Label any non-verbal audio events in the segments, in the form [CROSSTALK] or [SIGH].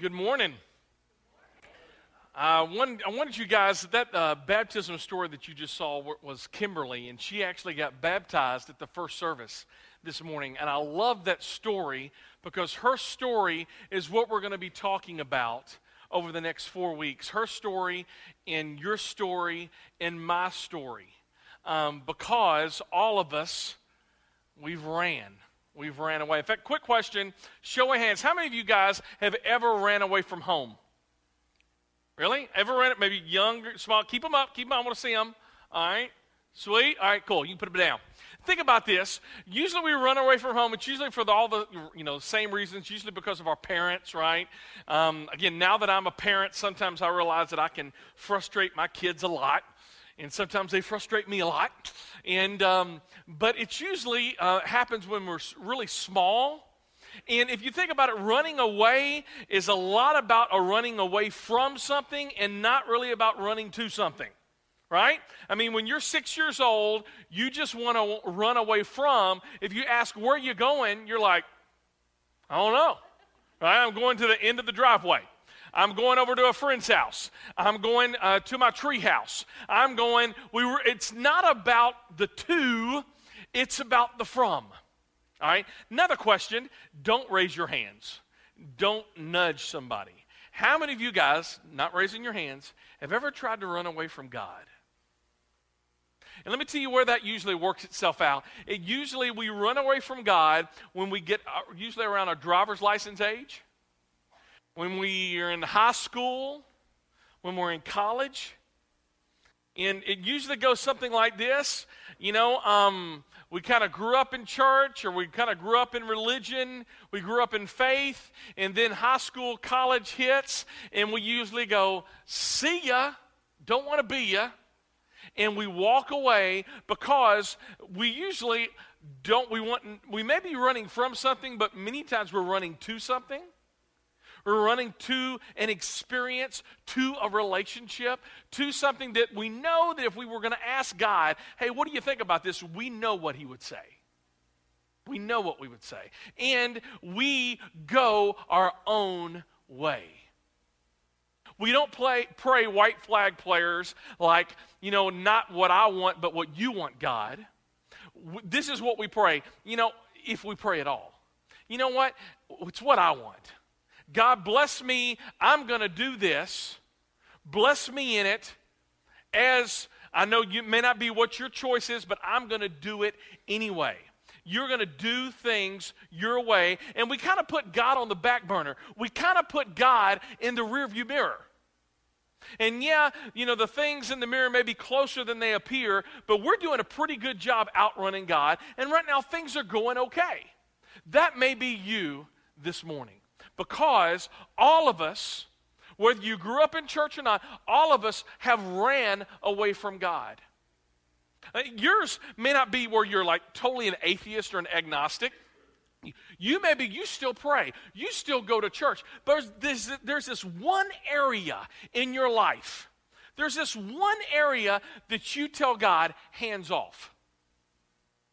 Good morning. Uh, one, I wanted you guys, that uh, baptism story that you just saw was Kimberly, and she actually got baptized at the first service this morning. And I love that story because her story is what we're going to be talking about over the next four weeks. Her story and your story and my story. Um, because all of us, we've ran. We've ran away. In fact, quick question show of hands. How many of you guys have ever ran away from home? Really? Ever ran it? Maybe young, small. Keep them up. Keep them. I want to see them. All right. Sweet. All right. Cool. You can put them down. Think about this. Usually we run away from home. It's usually for the, all the you know same reasons. Usually because of our parents, right? Um, again, now that I'm a parent, sometimes I realize that I can frustrate my kids a lot and sometimes they frustrate me a lot. And um, but it usually uh, happens when we're really small. And if you think about it, running away is a lot about a running away from something and not really about running to something. Right? I mean, when you're six years old, you just want to run away from. If you ask where you're going, you're like, I don't know. Right? I'm going to the end of the driveway. I'm going over to a friend's house. I'm going uh, to my tree house. I'm going, we were, it's not about the to, it's about the from. All right? Another question don't raise your hands, don't nudge somebody. How many of you guys, not raising your hands, have ever tried to run away from God? And let me tell you where that usually works itself out. It usually we run away from God when we get uh, usually around our driver's license age when we are in high school, when we're in college. And it usually goes something like this. You know, um, we kind of grew up in church or we kind of grew up in religion, we grew up in faith, and then high school, college hits, and we usually go, see ya, don't want to be ya, and we walk away because we usually don't, we want, we may be running from something, but many times we're running to something. We're running to an experience, to a relationship, to something that we know that if we were going to ask God, hey, what do you think about this? We know what He would say. We know what we would say. And we go our own way. We don't play, pray white flag players like, you know, not what I want, but what you want, God. This is what we pray, you know, if we pray at all. You know what? It's what I want. God, bless me. I'm going to do this. Bless me in it as I know you may not be what your choice is, but I'm going to do it anyway. You're going to do things your way. And we kind of put God on the back burner. We kind of put God in the rearview mirror. And yeah, you know, the things in the mirror may be closer than they appear, but we're doing a pretty good job outrunning God. And right now, things are going okay. That may be you this morning. Because all of us, whether you grew up in church or not, all of us have ran away from God. Uh, yours may not be where you're like totally an atheist or an agnostic. You maybe you still pray, you still go to church, but there's, there's this one area in your life. There's this one area that you tell God, hands off.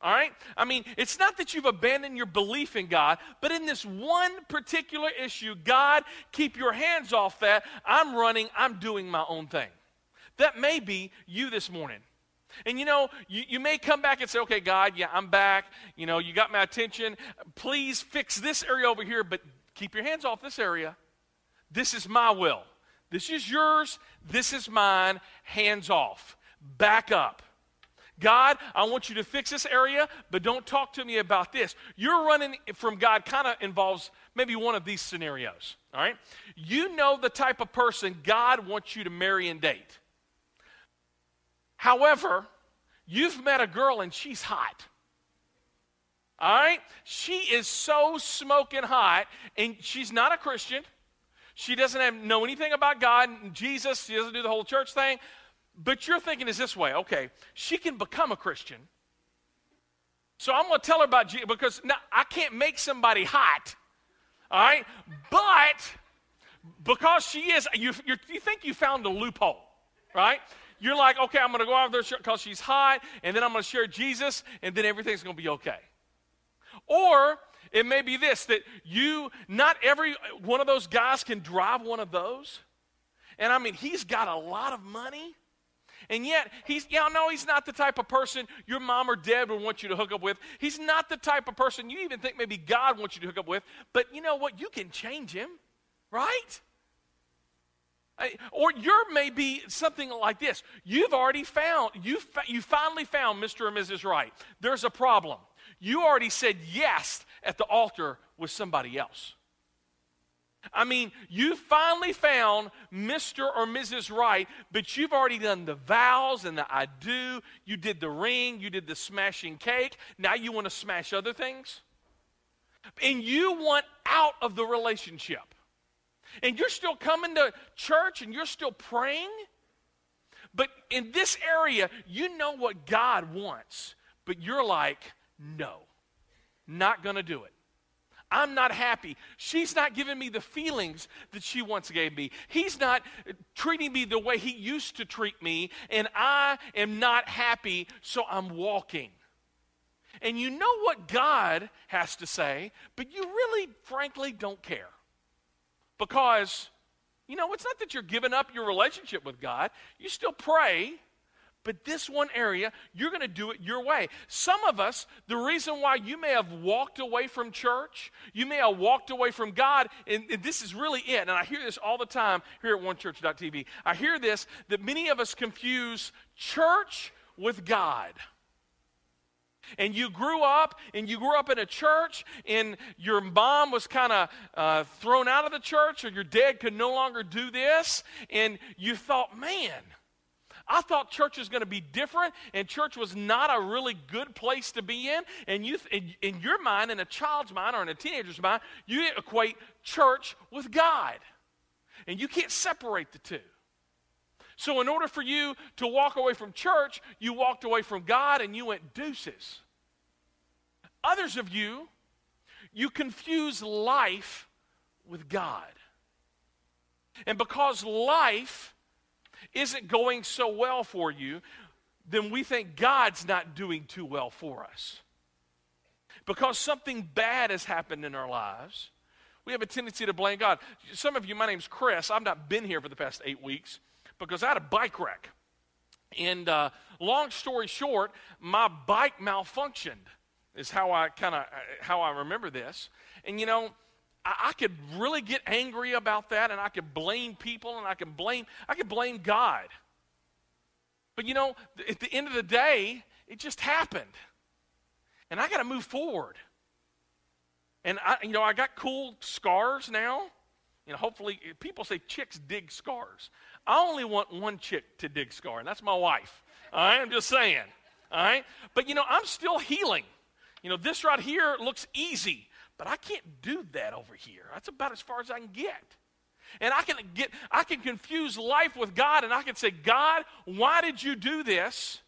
All right? I mean, it's not that you've abandoned your belief in God, but in this one particular issue, God, keep your hands off that. I'm running, I'm doing my own thing. That may be you this morning. And you know, you, you may come back and say, okay, God, yeah, I'm back. You know, you got my attention. Please fix this area over here, but keep your hands off this area. This is my will. This is yours. This is mine. Hands off. Back up. God, I want you to fix this area, but don't talk to me about this. You're running from God kind of involves maybe one of these scenarios, all right? You know the type of person God wants you to marry and date. However, you've met a girl and she's hot. All right? She is so smoking hot, and she's not a Christian. She doesn't have, know anything about God and Jesus. She doesn't do the whole church thing. But you're thinking is this way okay, she can become a Christian. So I'm going to tell her about Jesus because now I can't make somebody hot, all right? But because she is, you, you think you found a loophole, right? You're like, okay, I'm going to go out there because she's hot, and then I'm going to share Jesus, and then everything's going to be okay. Or it may be this that you, not every one of those guys can drive one of those. And I mean, he's got a lot of money. And yet, he's, yeah, no, he's not the type of person your mom or dad would want you to hook up with. He's not the type of person you even think maybe God wants you to hook up with. But you know what? You can change him, right? Or you're maybe something like this. You've already found, you, you finally found Mr. and Mrs. Right. There's a problem. You already said yes at the altar with somebody else. I mean, you finally found Mr. or Mrs. Right, but you've already done the vows and the I do. You did the ring, you did the smashing cake. Now you want to smash other things? And you want out of the relationship. And you're still coming to church and you're still praying. But in this area, you know what God wants, but you're like, no, not going to do it. I'm not happy. She's not giving me the feelings that she once gave me. He's not treating me the way he used to treat me, and I am not happy, so I'm walking. And you know what God has to say, but you really, frankly, don't care. Because, you know, it's not that you're giving up your relationship with God, you still pray. But this one area, you're going to do it your way. Some of us, the reason why you may have walked away from church, you may have walked away from God, and, and this is really it. And I hear this all the time here at onechurch.tv. I hear this that many of us confuse church with God and you grew up and you grew up in a church and your mom was kind of uh, thrown out of the church or your dad could no longer do this and you thought man I thought church was going to be different, and church was not a really good place to be in. And you, in, in your mind, in a child's mind or in a teenager's mind, you equate church with God. And you can't separate the two. So, in order for you to walk away from church, you walked away from God and you went deuces. Others of you, you confuse life with God. And because life isn't going so well for you, then we think God's not doing too well for us. Because something bad has happened in our lives, we have a tendency to blame God. Some of you, my name's Chris. I've not been here for the past eight weeks because I had a bike wreck. And uh, long story short, my bike malfunctioned, is how I kind of how I remember this. And you know, I, I could really get angry about that and I could blame people and I can blame I could blame God. But you know, at the end of the day, it just happened. And I got to move forward. And I, you know, I got cool scars now. You know, hopefully, people say chicks dig scars. I only want one chick to dig scar, and that's my wife. I am just saying. All right? But you know, I'm still healing. You know, this right here looks easy. But I can't do that over here. That's about as far as I can get. And I can get I can confuse life with God and I can say, "God, why did you do this?"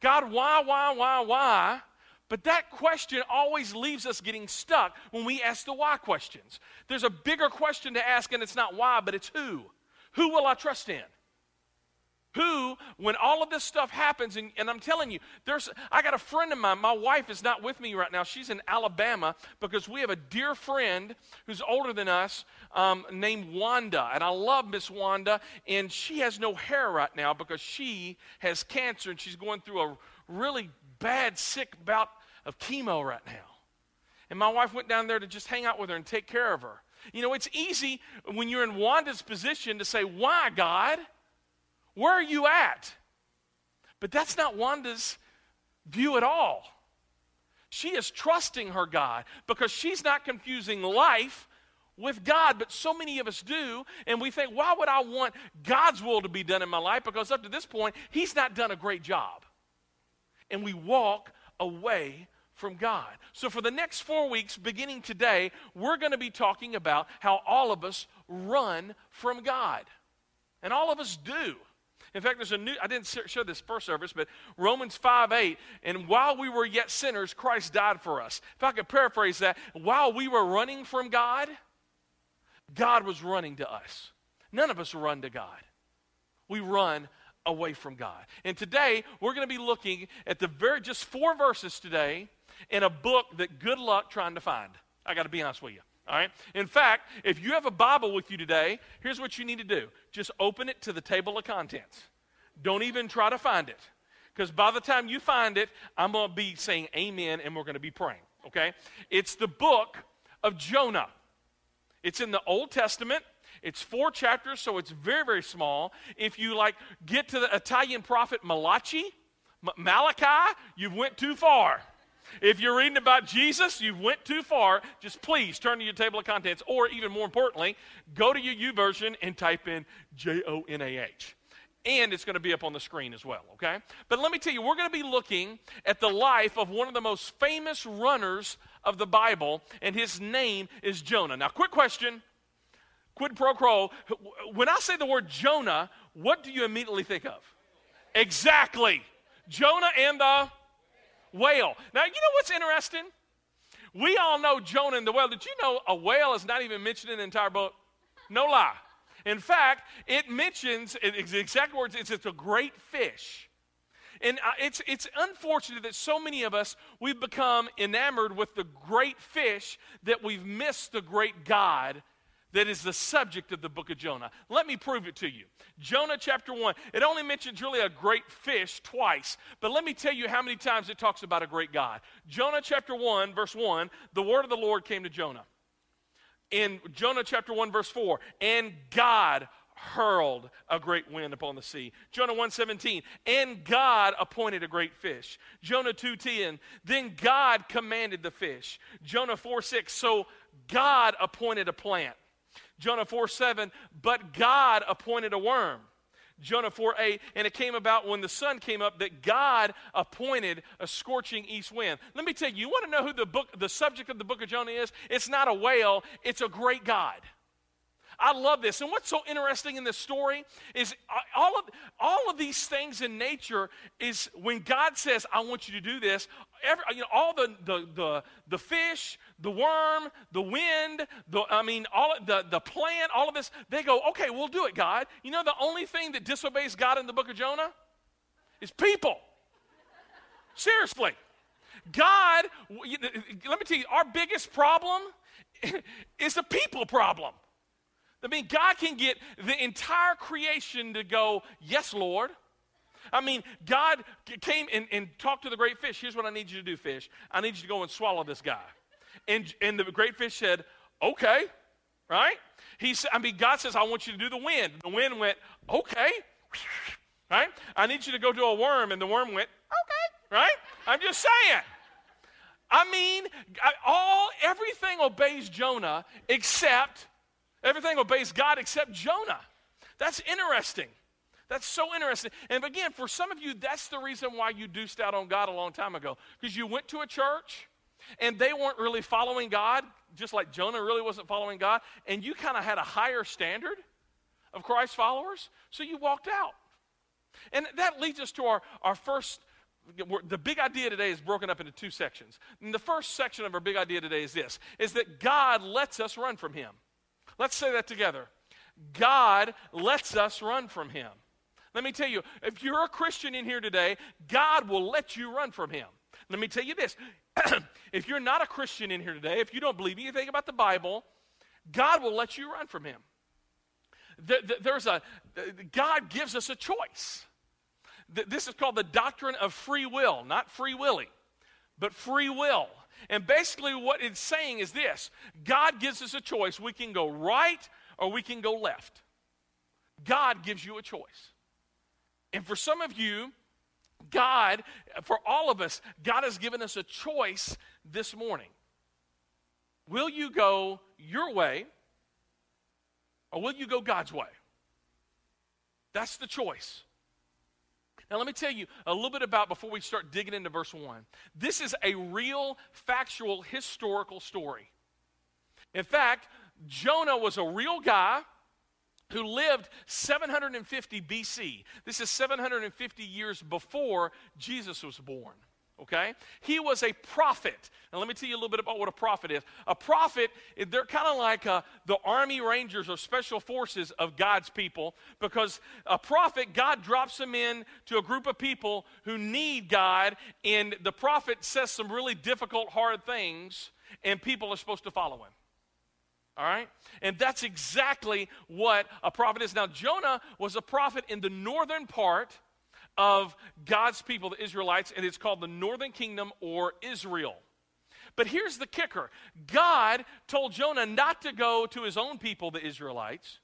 God, why, why, why, why? But that question always leaves us getting stuck when we ask the why questions. There's a bigger question to ask, and it's not why, but it's who. Who will I trust in? Who, when all of this stuff happens, and, and, I'm telling you, there's, I got a friend of mine. My wife is not with me right now. She's in Alabama because we have a dear friend who's older than us um, named Wanda. And I love Miss Wanda. And she has no hair right now because she has cancer and she's going through a really bad, sick bout of chemo right now. And my wife went down there to just hang out with her and take care of her. You know, it's easy when you're in Wanda's position to say, Why, God? Where are you at? But that's not Wanda's view at all. She is trusting her God because she's not confusing life with God, but so many of us do, and we think, why would I want God's will to be done in my life? Because up to this point, He's not done a great job. And we walk away from God. So, for the next four weeks, beginning today, we're going to be talking about how all of us run from God. And all of us do. In fact, there's a new, I didn't show this first service, but Romans 5 8, and while we were yet sinners, Christ died for us. If I could paraphrase that, while we were running from God, God was running to us. None of us run to God. We run away from God. And today, we're going to be looking at the very, just four verses today in a book that good luck trying to find. I got to be honest with you. All right? In fact, if you have a Bible with you today, here's what you need to do just open it to the table of contents. Don't even try to find it. Because by the time you find it, I'm going to be saying amen and we're going to be praying. Okay? It's the book of Jonah. It's in the Old Testament. It's four chapters, so it's very, very small. If you like get to the Italian prophet Malachi, M- Malachi, you've went too far. If you're reading about Jesus, you went too far. Just please turn to your table of contents, or even more importantly, go to your YouVersion and type in J O N A H. And it's going to be up on the screen as well, okay? But let me tell you, we're going to be looking at the life of one of the most famous runners of the Bible, and his name is Jonah. Now, quick question quid pro quo. When I say the word Jonah, what do you immediately think of? Exactly. Jonah and the whale. Now, you know what's interesting? We all know Jonah and the whale. Did you know a whale is not even mentioned in the entire book? No lie. In fact, it mentions, the exact words, it's, it's a great fish. And uh, it's, it's unfortunate that so many of us, we've become enamored with the great fish that we've missed the great God that is the subject of the book of Jonah. Let me prove it to you. Jonah chapter 1, it only mentions really a great fish twice, but let me tell you how many times it talks about a great God. Jonah chapter 1, verse 1, the word of the Lord came to Jonah. In Jonah chapter 1, verse 4, and God hurled a great wind upon the sea. Jonah 1:17, and God appointed a great fish. Jonah 2:10, then God commanded the fish. Jonah 4:6, so God appointed a plant. Jonah 4 7, but God appointed a worm. Jonah 4 8, and it came about when the sun came up that God appointed a scorching east wind. Let me tell you, you want to know who the book, the subject of the book of Jonah is? It's not a whale, it's a great God. I love this. And what's so interesting in this story is all of, all of these things in nature is when God says, I want you to do this, every, you know, all the, the, the, the fish, the worm, the wind, the, I mean, all the, the plant, all of this, they go, okay, we'll do it, God. You know, the only thing that disobeys God in the book of Jonah is people. Seriously. God, let me tell you, our biggest problem [LAUGHS] is a people problem. I mean, God can get the entire creation to go, Yes, Lord. I mean, God came and, and talked to the great fish. Here's what I need you to do, fish. I need you to go and swallow this guy. And, and the great fish said, Okay, right? He said, I mean, God says, I want you to do the wind. The wind went, Okay, right? I need you to go to a worm. And the worm went, Okay, right? I'm just saying. I mean, all everything obeys Jonah except Everything obeys God except Jonah. That's interesting. That's so interesting. And again, for some of you, that's the reason why you deuced out on God a long time ago. Because you went to a church and they weren't really following God, just like Jonah really wasn't following God, and you kind of had a higher standard of Christ followers, so you walked out. And that leads us to our, our first the big idea today is broken up into two sections. And the first section of our big idea today is this is that God lets us run from him. Let's say that together. God lets us run from him. Let me tell you, if you're a Christian in here today, God will let you run from him. Let me tell you this [CLEARS THROAT] if you're not a Christian in here today, if you don't believe anything about the Bible, God will let you run from him. There's a, God gives us a choice. This is called the doctrine of free will, not free willing, but free will. And basically, what it's saying is this God gives us a choice. We can go right or we can go left. God gives you a choice. And for some of you, God, for all of us, God has given us a choice this morning. Will you go your way or will you go God's way? That's the choice. Now, let me tell you a little bit about before we start digging into verse 1. This is a real, factual, historical story. In fact, Jonah was a real guy who lived 750 BC. This is 750 years before Jesus was born. Okay? He was a prophet. Now, let me tell you a little bit about what a prophet is. A prophet, they're kind of like uh, the Army Rangers or special forces of God's people because a prophet, God drops them in to a group of people who need God, and the prophet says some really difficult, hard things, and people are supposed to follow him. All right? And that's exactly what a prophet is. Now, Jonah was a prophet in the northern part of God's people, the Israelites, and it's called the northern kingdom or Israel. But here's the kicker God told Jonah not to go to his own people, the Israelites.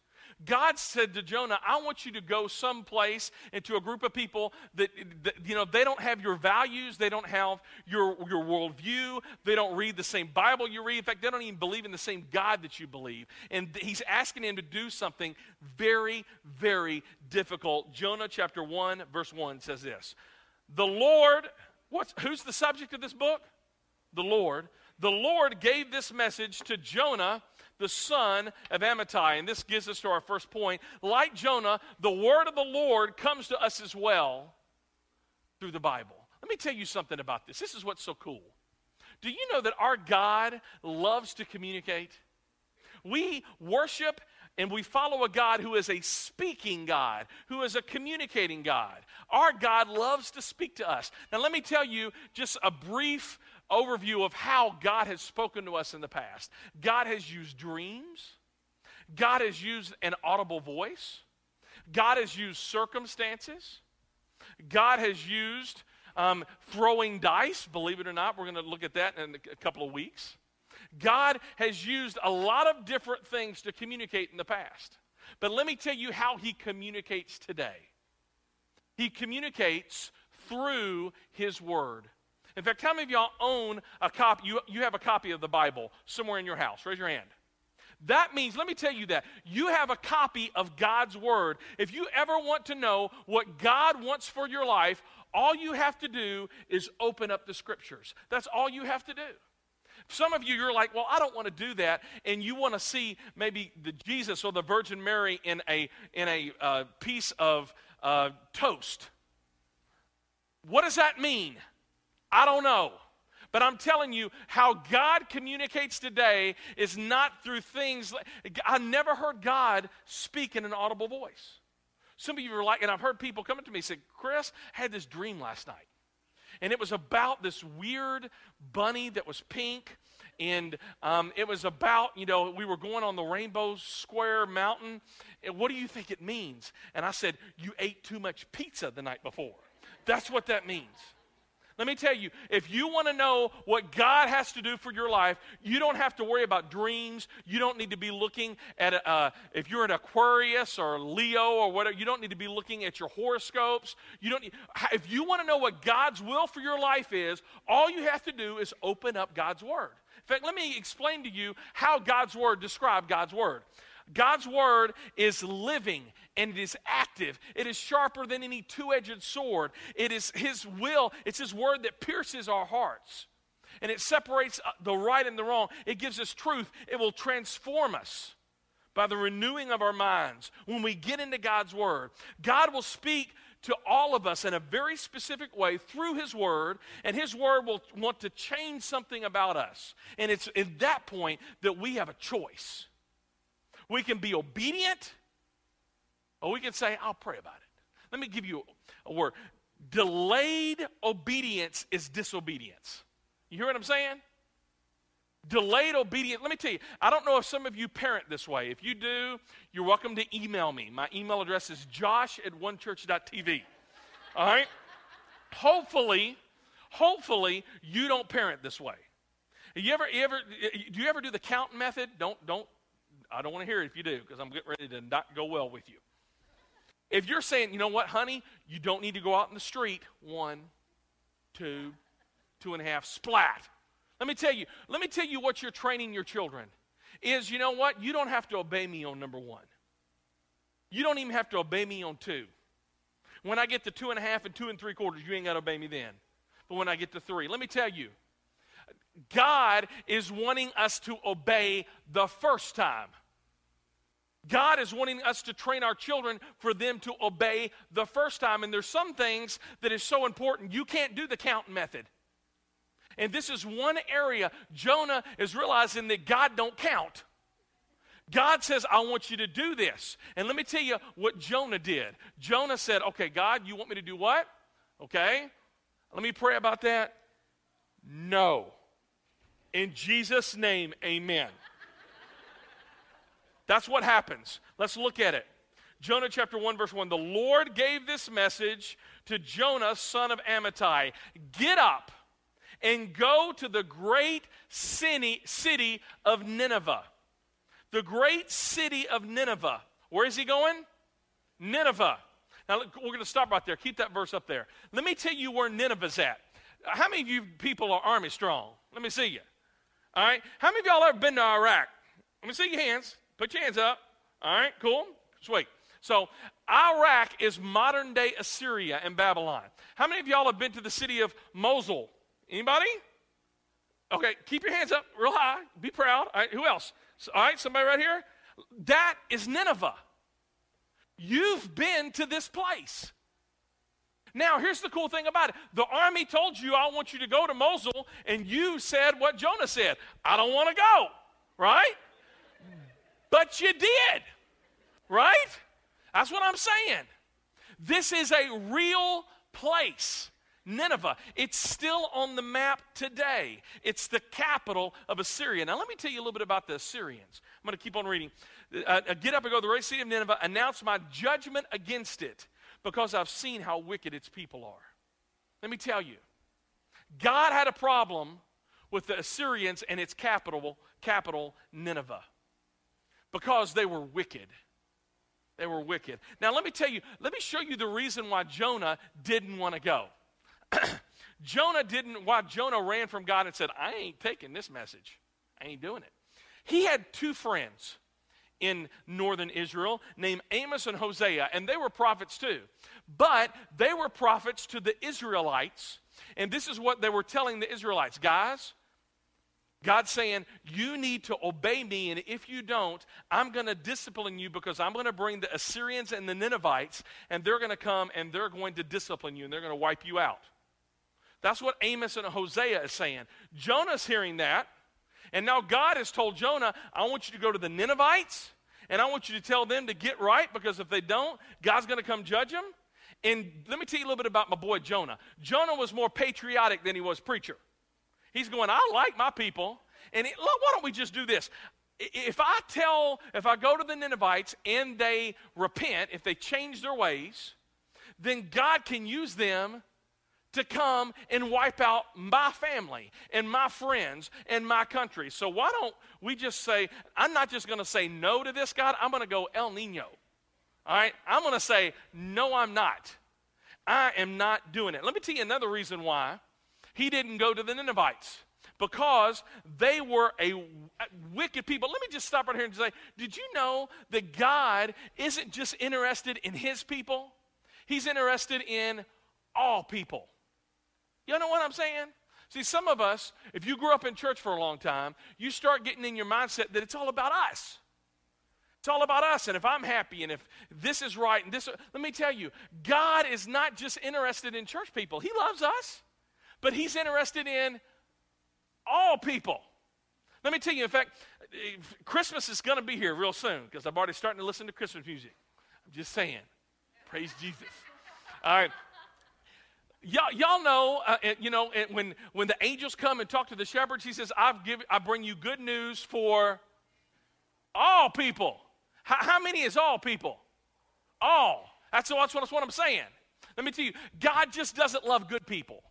God said to Jonah, I want you to go someplace into a group of people that, that, you know, they don't have your values, they don't have your, your worldview, they don't read the same Bible you read. In fact, they don't even believe in the same God that you believe. And he's asking him to do something very, very difficult. Jonah chapter 1, verse 1 says this The Lord, what's, who's the subject of this book? The Lord. The Lord gave this message to Jonah the son of Amittai. And this gives us to our first point. Like Jonah, the word of the Lord comes to us as well through the Bible. Let me tell you something about this. This is what's so cool. Do you know that our God loves to communicate? We worship and we follow a God who is a speaking God, who is a communicating God. Our God loves to speak to us. Now, let me tell you just a brief overview of how God has spoken to us in the past. God has used dreams, God has used an audible voice, God has used circumstances, God has used um, throwing dice. Believe it or not, we're going to look at that in a couple of weeks. God has used a lot of different things to communicate in the past. But let me tell you how He communicates today. He communicates through His Word. In fact, how many of y'all own a copy? You, you have a copy of the Bible somewhere in your house? Raise your hand. That means, let me tell you that, you have a copy of God's Word. If you ever want to know what God wants for your life, all you have to do is open up the Scriptures. That's all you have to do. Some of you, you're like, well, I don't want to do that, and you want to see maybe the Jesus or the Virgin Mary in a, in a uh, piece of uh, toast. What does that mean? I don't know. But I'm telling you, how God communicates today is not through things. Like, I never heard God speak in an audible voice. Some of you are like, and I've heard people coming to me and say, Chris, I had this dream last night. And it was about this weird bunny that was pink. And um, it was about, you know, we were going on the Rainbow Square Mountain. And what do you think it means? And I said, You ate too much pizza the night before. That's what that means. Let me tell you, if you want to know what God has to do for your life, you don't have to worry about dreams. You don't need to be looking at, a, uh, if you're an Aquarius or Leo or whatever, you don't need to be looking at your horoscopes. You don't need, if you want to know what God's will for your life is, all you have to do is open up God's Word. In fact, let me explain to you how God's Word describes God's Word. God's word is living and it is active. It is sharper than any two edged sword. It is His will, it's His word that pierces our hearts. And it separates uh, the right and the wrong. It gives us truth. It will transform us by the renewing of our minds. When we get into God's word, God will speak to all of us in a very specific way through His Word, and His Word will want to change something about us. And it's at that point that we have a choice. We can be obedient, or we can say, I'll pray about it. Let me give you a word. Delayed obedience is disobedience. You hear what I'm saying? Delayed obedience. Let me tell you, I don't know if some of you parent this way. If you do, you're welcome to email me. My email address is josh at onechurch.tv. All right? hopefully, hopefully, you don't parent this way. You ever, you ever, do you ever do the count method? Don't, don't I don't want to hear it if you do, because I'm getting ready to not go well with you. If you're saying, you know what, honey, you don't need to go out in the street, one, two, two and a half, splat. Let me tell you, let me tell you what you're training your children is, you know what, you don't have to obey me on number one. You don't even have to obey me on two. When I get to two and a half and two and three quarters, you ain't got to obey me then. But when I get to three, let me tell you, God is wanting us to obey the first time. God is wanting us to train our children for them to obey the first time. And there's some things that is so important. You can't do the count method. And this is one area Jonah is realizing that God don't count. God says, I want you to do this. And let me tell you what Jonah did. Jonah said, Okay, God, you want me to do what? Okay, let me pray about that. No. In Jesus' name, amen. That's what happens. Let's look at it. Jonah chapter 1, verse 1. The Lord gave this message to Jonah, son of Amittai Get up and go to the great city, of Nineveh. The great city of Nineveh. Where is he going? Nineveh. Now, we're going to stop right there. Keep that verse up there. Let me tell you where Nineveh's at. How many of you people are army strong? Let me see you. All right. How many of y'all ever been to Iraq? Let me see your hands. Put your hands up. All right. Cool. Sweet. So, Iraq is modern day Assyria and Babylon. How many of y'all have been to the city of Mosul? Anybody? Okay, keep your hands up real high. Be proud. All right, who else? All right, somebody right here? That is Nineveh. You've been to this place. Now, here's the cool thing about it. The army told you, I want you to go to Mosul, and you said what Jonah said I don't want to go, right? But you did, right? That's what I'm saying. This is a real place. Nineveh. It's still on the map today. It's the capital of Assyria. Now, let me tell you a little bit about the Assyrians. I'm going to keep on reading. Uh, uh, get up and go to the great city of Nineveh, announce my judgment against it, because I've seen how wicked its people are. Let me tell you, God had a problem with the Assyrians and its capital, capital Nineveh, because they were wicked. They were wicked. Now, let me tell you, let me show you the reason why Jonah didn't want to go. [CLEARS THROAT] Jonah didn't, why Jonah ran from God and said, I ain't taking this message. I ain't doing it. He had two friends in northern Israel named Amos and Hosea, and they were prophets too. But they were prophets to the Israelites, and this is what they were telling the Israelites guys, God's saying, You need to obey me, and if you don't, I'm going to discipline you because I'm going to bring the Assyrians and the Ninevites, and they're going to come and they're going to discipline you, and they're going to wipe you out. That's what Amos and Hosea is saying. Jonah's hearing that. And now God has told Jonah, I want you to go to the Ninevites and I want you to tell them to get right because if they don't, God's going to come judge them. And let me tell you a little bit about my boy Jonah. Jonah was more patriotic than he was preacher. He's going, I like my people. And it, why don't we just do this? If I tell, if I go to the Ninevites and they repent, if they change their ways, then God can use them to come and wipe out my family and my friends and my country. So why don't we just say, I'm not just going to say no to this, God, I'm going to go El Nino. All right? I'm going to say, no, I'm not. I am not doing it. Let me tell you another reason why he didn't go to the Ninevites. Because they were a wicked people. Let me just stop right here and say, did you know that God isn't just interested in his people? He's interested in all people. You know what I'm saying? See, some of us, if you grew up in church for a long time, you start getting in your mindset that it's all about us. It's all about us, and if I'm happy, and if this is right, and this, let me tell you, God is not just interested in church people. He loves us, but He's interested in all people. Let me tell you, in fact, Christmas is going to be here real soon because I'm already starting to listen to Christmas music. I'm just saying. Praise Jesus. All right. Y'all, y'all know, uh, you know, when, when the angels come and talk to the shepherds, he says, I've give, I bring you good news for all people. How, how many is all people? All. That's, that's, what, that's what I'm saying. Let me tell you, God just doesn't love good people.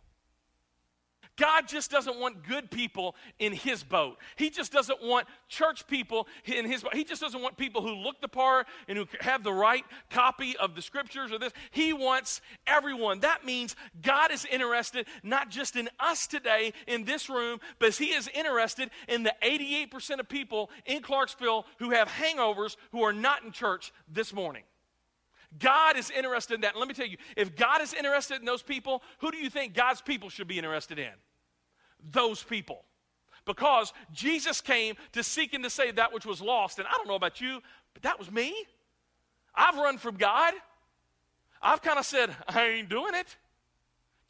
God just doesn't want good people in his boat. He just doesn't want church people in his boat. He just doesn't want people who look the part and who have the right copy of the scriptures or this. He wants everyone. That means God is interested not just in us today in this room, but he is interested in the 88% of people in Clarksville who have hangovers who are not in church this morning. God is interested in that. Let me tell you, if God is interested in those people, who do you think God's people should be interested in? Those people. Because Jesus came to seek and to save that which was lost. And I don't know about you, but that was me. I've run from God. I've kind of said, I ain't doing it.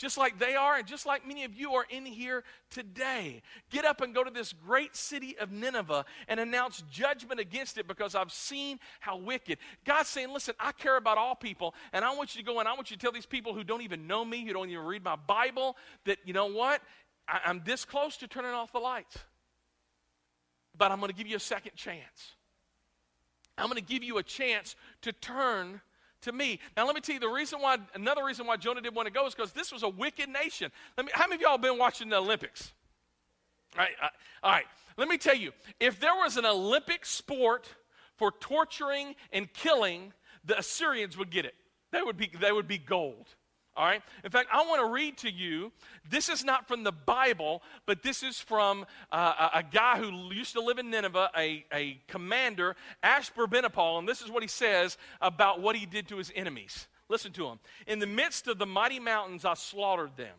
Just like they are, and just like many of you are in here today. Get up and go to this great city of Nineveh and announce judgment against it because I've seen how wicked. God's saying, Listen, I care about all people, and I want you to go and I want you to tell these people who don't even know me, who don't even read my Bible, that, you know what? I, I'm this close to turning off the lights. But I'm going to give you a second chance. I'm going to give you a chance to turn to me. Now, let me tell you the reason why, another reason why Jonah didn't want to go is because this was a wicked nation. Let me, how many of y'all been watching the Olympics? All right, uh, all right, let me tell you if there was an Olympic sport for torturing and killing, the Assyrians would get it. They would be, they would be gold. All right? In fact, I want to read to you. This is not from the Bible, but this is from uh, a, guy who used to live in Nineveh, a, a commander, Ashurbanipal, and this is what he says about what he did to his enemies. Listen to him. In the midst of the mighty mountains, I slaughtered them.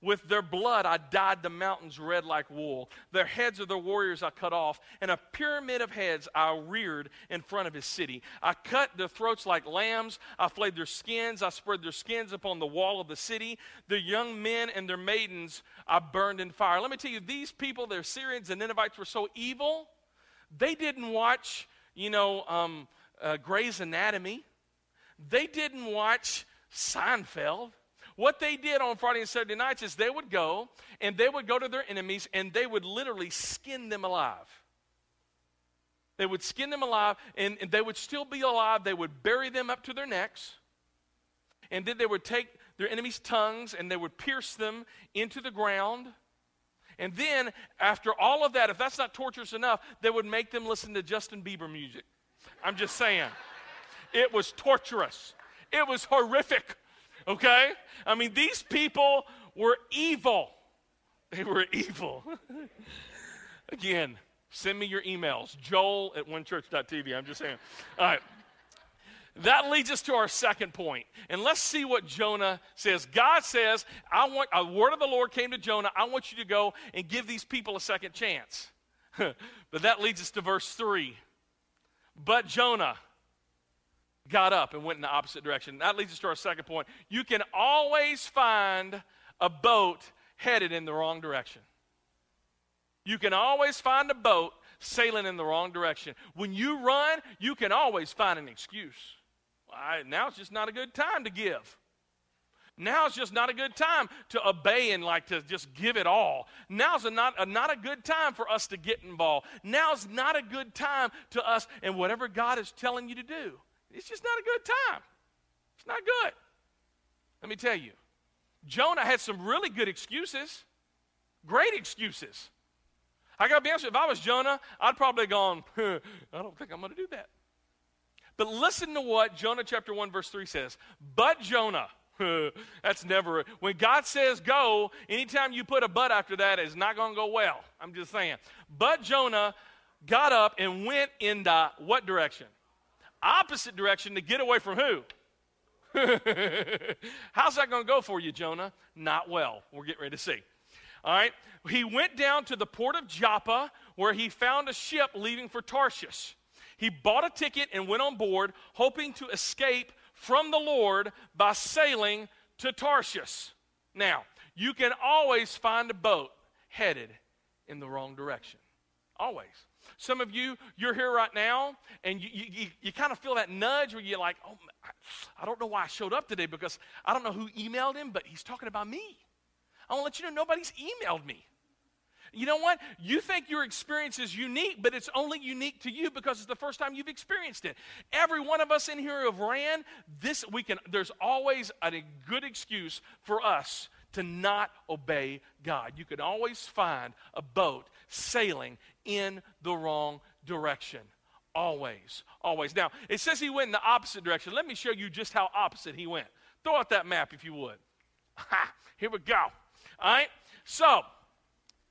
With their blood I dyed the mountains red like wool. Their heads of their warriors I cut off, and a pyramid of heads I reared in front of his city. I cut their throats like lambs. I flayed their skins. I spread their skins upon the wall of the city. Their young men and their maidens I burned in fire. Let me tell you, these people, the Assyrians and Ninevites, were so evil, they didn't watch, you know, um, uh, Grey's Anatomy. They didn't watch Seinfeld. What they did on Friday and Saturday nights is they would go and they would go to their enemies and they would literally skin them alive. They would skin them alive and, and they would still be alive. They would bury them up to their necks. And then they would take their enemies' tongues and they would pierce them into the ground. And then, after all of that, if that's not torturous enough, they would make them listen to Justin Bieber music. I'm just saying. It was torturous, it was horrific okay? I mean, these people were evil. They were [LAUGHS] evil. Again, send me your emails, joel at onechurch.tv. I'm just saying. All right. That leads us to our second point. And let's see what Jonah says. God says, I want a word of the Lord came to Jonah. I want you to go and give these people a second chance. [LAUGHS] but that leads us to verse 3. But Jonah, got up and went in the opposite direction. That leads us to our second point. You can always find a boat headed in the wrong direction. You can always find a boat sailing in the wrong direction. When you run, you can always find an excuse. I, now it's just not a good time to give. Now it's just not a good time to obey and like to just give it all. Now's a not, a, not a good time for us to get involved. Now's not a good time to us and whatever God is telling you to do. It's just not a good time. It's not good. Let me tell you, Jonah had some really good excuses, great excuses. I got to be honest, if I was Jonah, I'd probably gone, [LAUGHS] I don't think I'm to do that. But listen to what Jonah chapter 1, verse 3 says. But Jonah, [LAUGHS] that's never, when God says go, anytime you put a but after that, it's not to go well. I'm just saying. But Jonah got up and went in the what direction? Opposite direction to get away from who? [LAUGHS] How's that going to go for you, Jonah? Not well. We're getting ready to see. All right. He went down to the port of Joppa where he found a ship leaving for Tarshish. He bought a ticket and went on board, hoping to escape from the Lord by sailing to Tarshish. Now, you can always find a boat headed in the wrong direction. Always. Some of you, you're here right now, and you, you, you kind of feel that nudge where you're like, oh, I don't know why I showed up today because I don't know who emailed him, but he's talking about me. I want to let you know nobody's emailed me. You know what? You think your experience is unique, but it's only unique to you because it's the first time you've experienced it. Every one of us in here have ran this weekend. There's always a good excuse for us to not obey God. You can always find a boat sailing in the wrong direction. Always, always. Now, it says he went in the opposite direction. Let me show you just how opposite he went. Throw out that map if you would. [LAUGHS] Ha, here we go. All right. So,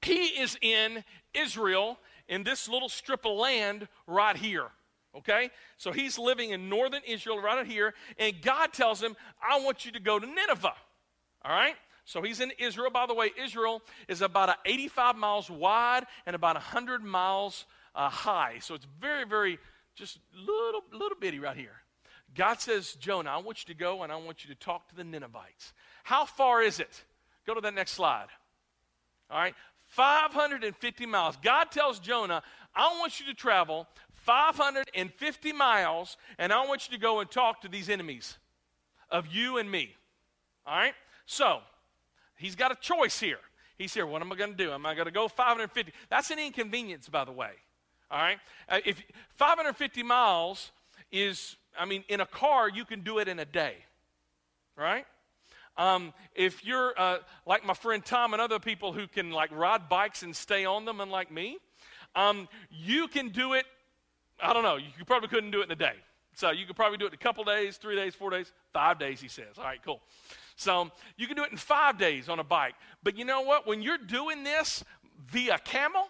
he is in Israel in this little strip of land right here. Okay? So he's living in northern Israel right here, and God tells him, I want you to go to Nineveh. All right? So he's in Israel. By the way, Israel is about 85 miles wide and about 100 miles uh, high. So it's very, very, just little, little bitty right here. God says, Jonah, I want you to go and I want you to talk to the Ninevites. How far is it? Go to that next slide. All right, 550 miles. God tells Jonah, I want you to travel 550 miles and I want you to go and talk to these enemies of you and me. All right? So, he's got a choice here. He's here. What am I going to do? Am I going to go 550? That's an inconvenience, by the way. All right? Uh, if 550 miles is, I mean, in a car, you can do it in a day. Right? Um, if you're uh, like my friend Tom and other people who can like ride bikes and stay on them, unlike me, um, you can do it. I don't know. You probably couldn't do it in a day. So you could probably do it in a couple days, three days, four days, five days. He says. All right, cool. So you can do it in five days on a bike. But you know what? When you're doing this via camel,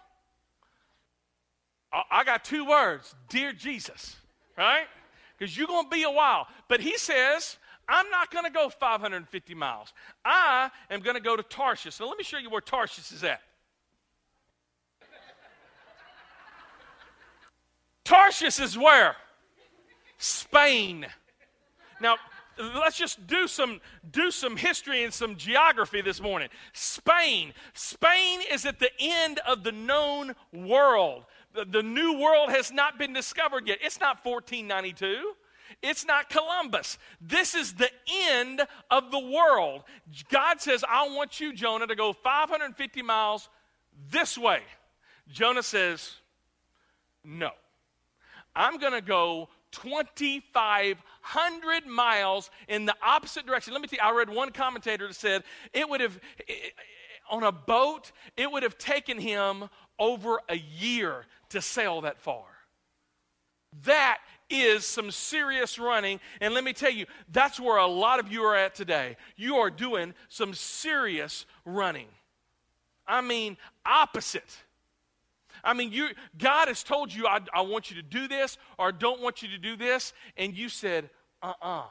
I got two words Dear Jesus, right? Because you're going to be a while. But he says, I'm not going to go 550 miles. I am going to go to Tarshish. So let me show you where Tarshish is at. Tarshish is where? Spain. Now, let's just do some do some history and some geography this morning. Spain. Spain is at the end of the known world. The, the new world has not been discovered yet. It's not 1492. It's not Columbus. This is the end of the world. God says, I want you, Jonah, to go 550 miles this way. Jonah says, No. I'm going to go 2,500 miles in the opposite direction. Let me tell you, I read one commentator that said it would have, on a boat, it would have taken him over a year to sail that far. That is some serious running. And let me tell you, that's where a lot of you are at today. You are doing some serious running. I mean, opposite. I mean, you, God has told you, I, I want you to do this or I don't want you to do this. And you said, uh uh-uh. uh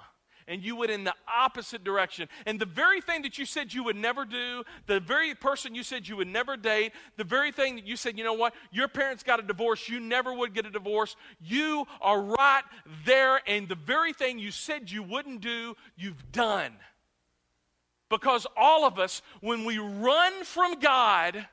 and you went in the opposite direction. And the very thing that you said you would never do, the very person you said you would never date, the very thing that you said, you know what, your parents got a divorce, you never would get a divorce, you are right there. And the very thing you said you wouldn't do, you've done. Because all of us, when we run from God,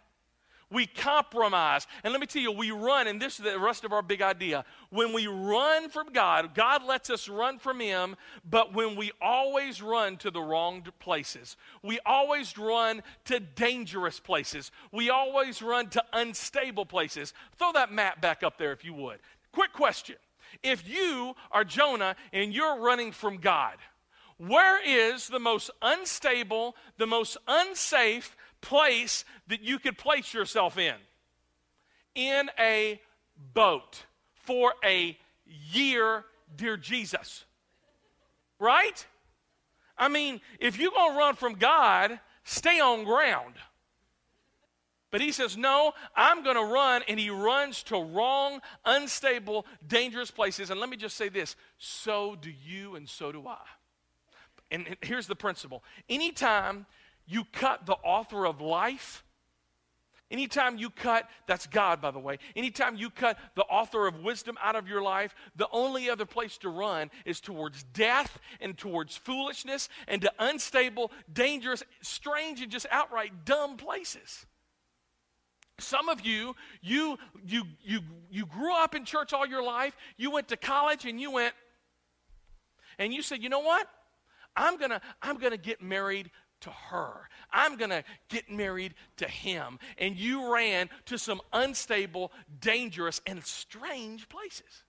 we compromise. And let me tell you, we run, and this is the rest of our big idea. When we run from God, God lets us run from Him, but when we always run to the wrong places, we always run to dangerous places, we always run to unstable places. Throw that map back up there if you would. Quick question. If you are Jonah and you're running from God, where is the most unstable, the most unsafe, place that you could place yourself in in a boat for a year, dear Jesus. Right? I mean, if you're going to run from God, stay on ground. But he says, No, I'm going to run. And he runs to wrong, unstable, dangerous places. And let me just say this so do you, and so do I. And here's the principle anytime you cut the author of life, anytime you cut, that's God, by the way, anytime you cut the author of wisdom out of your life, the only other place to run is towards death and towards foolishness and to unstable, dangerous, strange, and just outright dumb places. Some of you, you, you, you, you grew up in church all your life, you went to college and you went, and you said, you know what? I'm gonna, I'm gonna get married to her. I'm going to get married to him. And you ran to some unstable, dangerous, and strange places.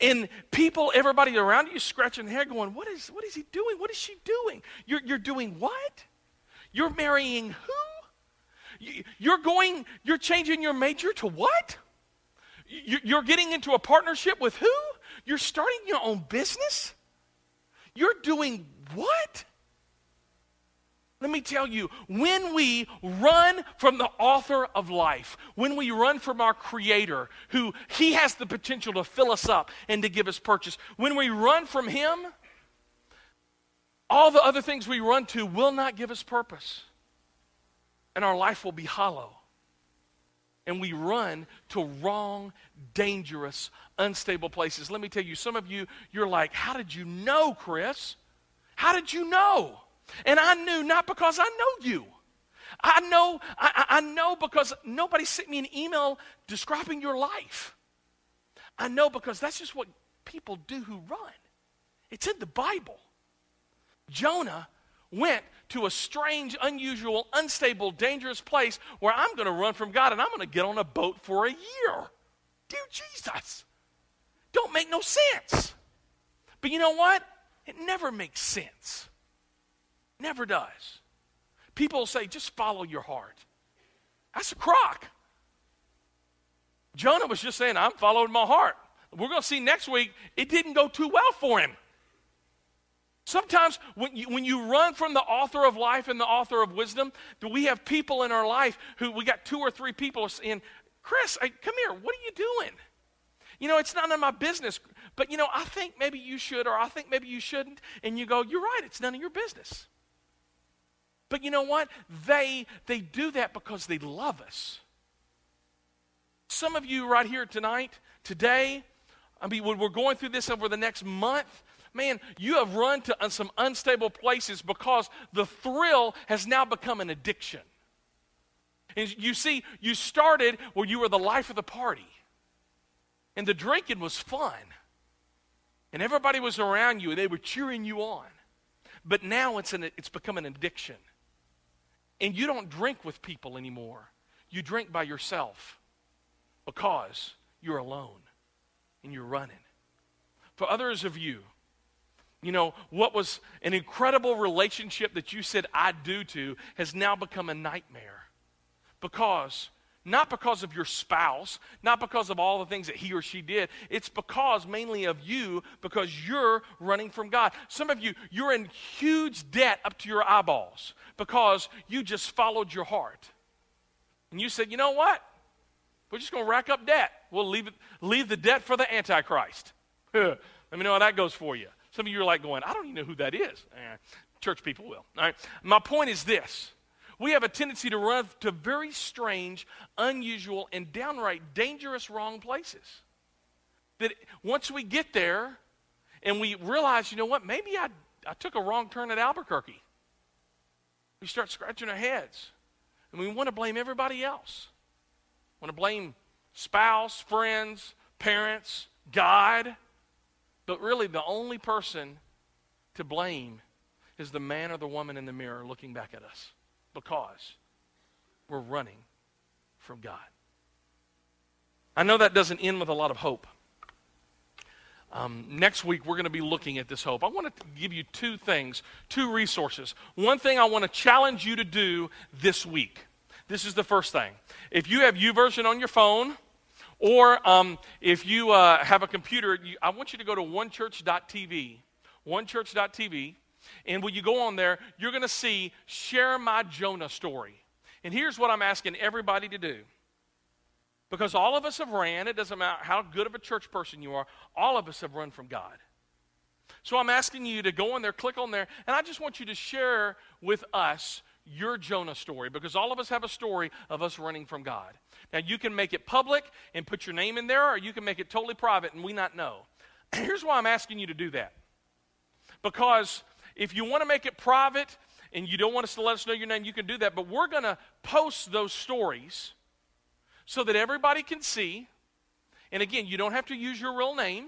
And people, everybody around you scratching their head going, what is, what is he doing? What is she doing? You're, you're doing what? You're marrying who? You're going, you're changing your major to what? You're getting into a partnership with who? You're starting your own business? You're doing what? Let me tell you, when we run from the author of life, when we run from our creator, who he has the potential to fill us up and to give us purchase, when we run from him, all the other things we run to will not give us purpose. And our life will be hollow. and we run to wrong, dangerous, unstable places. Let me tell you, some of you, you're like, How did you know, Chris? How did you know? And I knew not because I know you. I know, I, I know because nobody sent me an email describing your life. I know because that's just what people do who run. It's in the Bible. Jonah went to a strange, unusual, unstable, dangerous place where I'm going to run from God and I'm going to get on a boat for a year. Dear Jesus, don't make no sense. But you know what? It never makes sense. Never does. People say, just follow your heart. That's a crock. Jonah was just saying, I'm following my heart. We're going to see next week, it didn't go too well for him. Sometimes when you, when you run from the author of life and the author of wisdom, do we have people in our life who we got two or three people saying, Chris, I, come here, what are you doing? You know, it's none of my business, but you know, I think maybe you should or I think maybe you shouldn't. And you go, you're right, it's none of your business. But you know what? They they do that because they love us. Some of you right here tonight, today, I mean, when we're going through this over the next month, man, you have run to some unstable places because the thrill has now become an addiction. And you see, you started where you were the life of the party, and the drinking was fun, and everybody was around you, and they were cheering you on. But now it's, an, it's become an addiction. And you don't drink with people anymore. You drink by yourself because you're alone and you're running. For others of you, you know, what was an incredible relationship that you said I do to has now become a nightmare. Because, not because of your spouse, not because of all the things that he or she did, it's because mainly of you, because you're running from God. Some of you, you're in huge debt up to your eyeballs because you just followed your heart. And you said, you know what? We're just going to rack up debt. We'll leave, it, leave the debt for the Antichrist. [LAUGHS] Let me know how that goes for you. Some of you are like going, I don't even know who that is. Eh, church people will. All right. My point is this we have a tendency to run to very strange, unusual, and downright dangerous wrong places. That once we get there and we realize, you know what, maybe I, I took a wrong turn at Albuquerque, we start scratching our heads. And we want to blame everybody else. Want to blame spouse, friends, parents, God. But really, the only person to blame is the man or the woman in the mirror looking back at us because we're running from God. I know that doesn't end with a lot of hope. Um, next week, we're going to be looking at this hope. I want to give you two things, two resources. One thing I want to challenge you to do this week. This is the first thing. If you have YouVersion on your phone, or um, if you uh, have a computer, you, I want you to go to onechurch.tv, onechurch.tv, and when you go on there, you're going to see Share My Jonah story. And here's what I'm asking everybody to do. Because all of us have ran, it doesn't matter how good of a church person you are, all of us have run from God. So I'm asking you to go on there, click on there, and I just want you to share with us your Jonah story because all of us have a story of us running from God. Now, you can make it public and put your name in there, or you can make it totally private and we not know. [CLEARS THROAT] Here's why I'm asking you to do that. Because if you want to make it private and you don't want us to let us know your name, you can do that. But we're going to post those stories so that everybody can see. And again, you don't have to use your real name.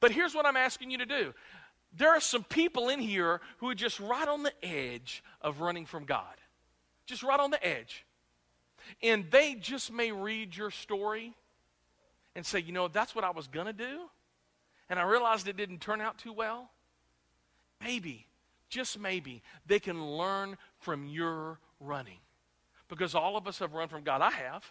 But here's what I'm asking you to do there are some people in here who are just right on the edge of running from God. Just right on the edge. And they just may read your story and say, you know, that's what I was going to do. And I realized it didn't turn out too well. Maybe, just maybe, they can learn from your running. Because all of us have run from God. I have.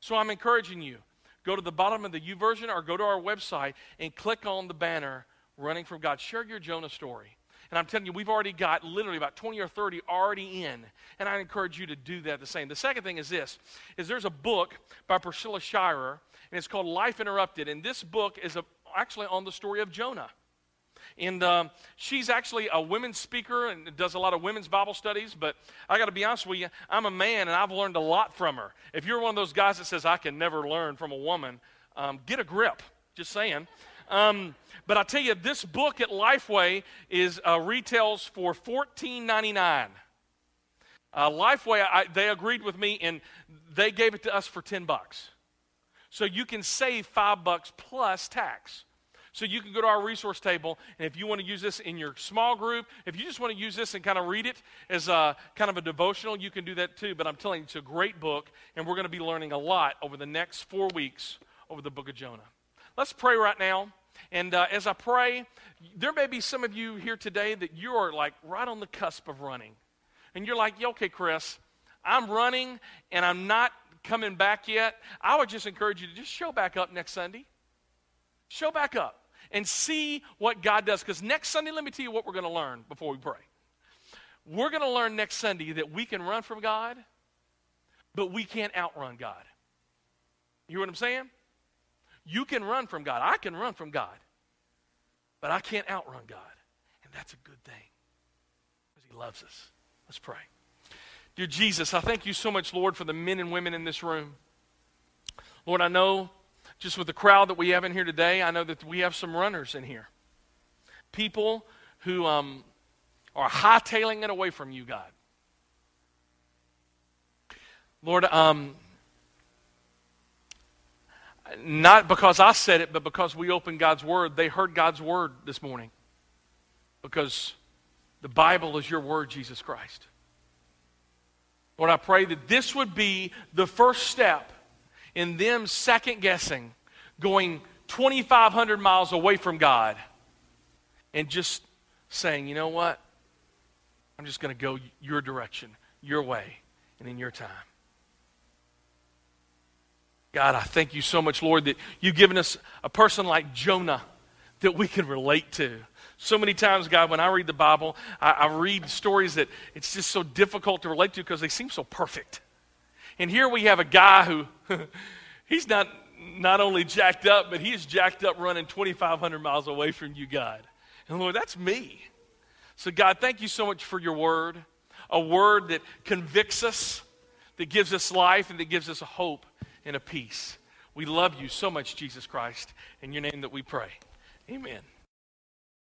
So I'm encouraging you go to the bottom of the YouVersion or go to our website and click on the banner running from God. Share your Jonah story. And I'm telling you, we've already got literally about 20 or 30 already in. And I encourage you to do that the same. The second thing is this, is there's a book by Priscilla Shirer, and it's called Life Interrupted. And this book is a, actually on the story of Jonah. And um, she's actually a women's speaker and does a lot of women's Bible studies. But I got to be honest with you, I'm a man and I've learned a lot from her. If you're one of those guys that says, I can never learn from a woman, um, get a grip. Just saying. Um, but I tell you, this book at Lifeway is uh, retails for $14.99. Uh, Lifeway, I, they agreed with me and they gave it to us for 10 bucks. So you can save five bucks plus tax. So you can go to our resource table, and if you want to use this in your small group, if you just want to use this and kind of read it as a kind of a devotional, you can do that too. But I'm telling you, it's a great book, and we're going to be learning a lot over the next four weeks over the book of Jonah. Let's pray right now. And uh, as I pray, there may be some of you here today that you are like right on the cusp of running. And you're like, yeah, okay, Chris, I'm running and I'm not coming back yet, I would just encourage you to just show back up next Sunday. Show back up and see what God does. Because next Sunday, let me tell you what we're going to learn before we pray. We're going to learn next Sunday that we can run from God, but we can't outrun God. You hear what I'm saying? You can run from God. I can run from God, but I can't outrun God. And that's a good thing because He loves us. Let's pray. Dear Jesus, I thank you so much, Lord, for the men and women in this room. Lord, I know just with the crowd that we have in here today, I know that we have some runners in here. People who um, are hightailing it away from you, God. Lord, um, not because I said it, but because we opened God's Word. They heard God's Word this morning. Because the Bible is your Word, Jesus Christ. Lord, I pray that this would be the first step in them second guessing, going 2,500 miles away from God, and just saying, you know what? I'm just going to go your direction, your way, and in your time. God, I thank you so much, Lord, that you've given us a person like Jonah that we can relate to. So many times, God, when I read the Bible, I, I read stories that it's just so difficult to relate to because they seem so perfect. And here we have a guy who, [LAUGHS] he's not, not only jacked up, but he is jacked up running 2,500 miles away from you, God. And Lord, that's me. So, God, thank you so much for your word, a word that convicts us, that gives us life, and that gives us a hope and a peace. We love you so much, Jesus Christ. In your name that we pray. Amen.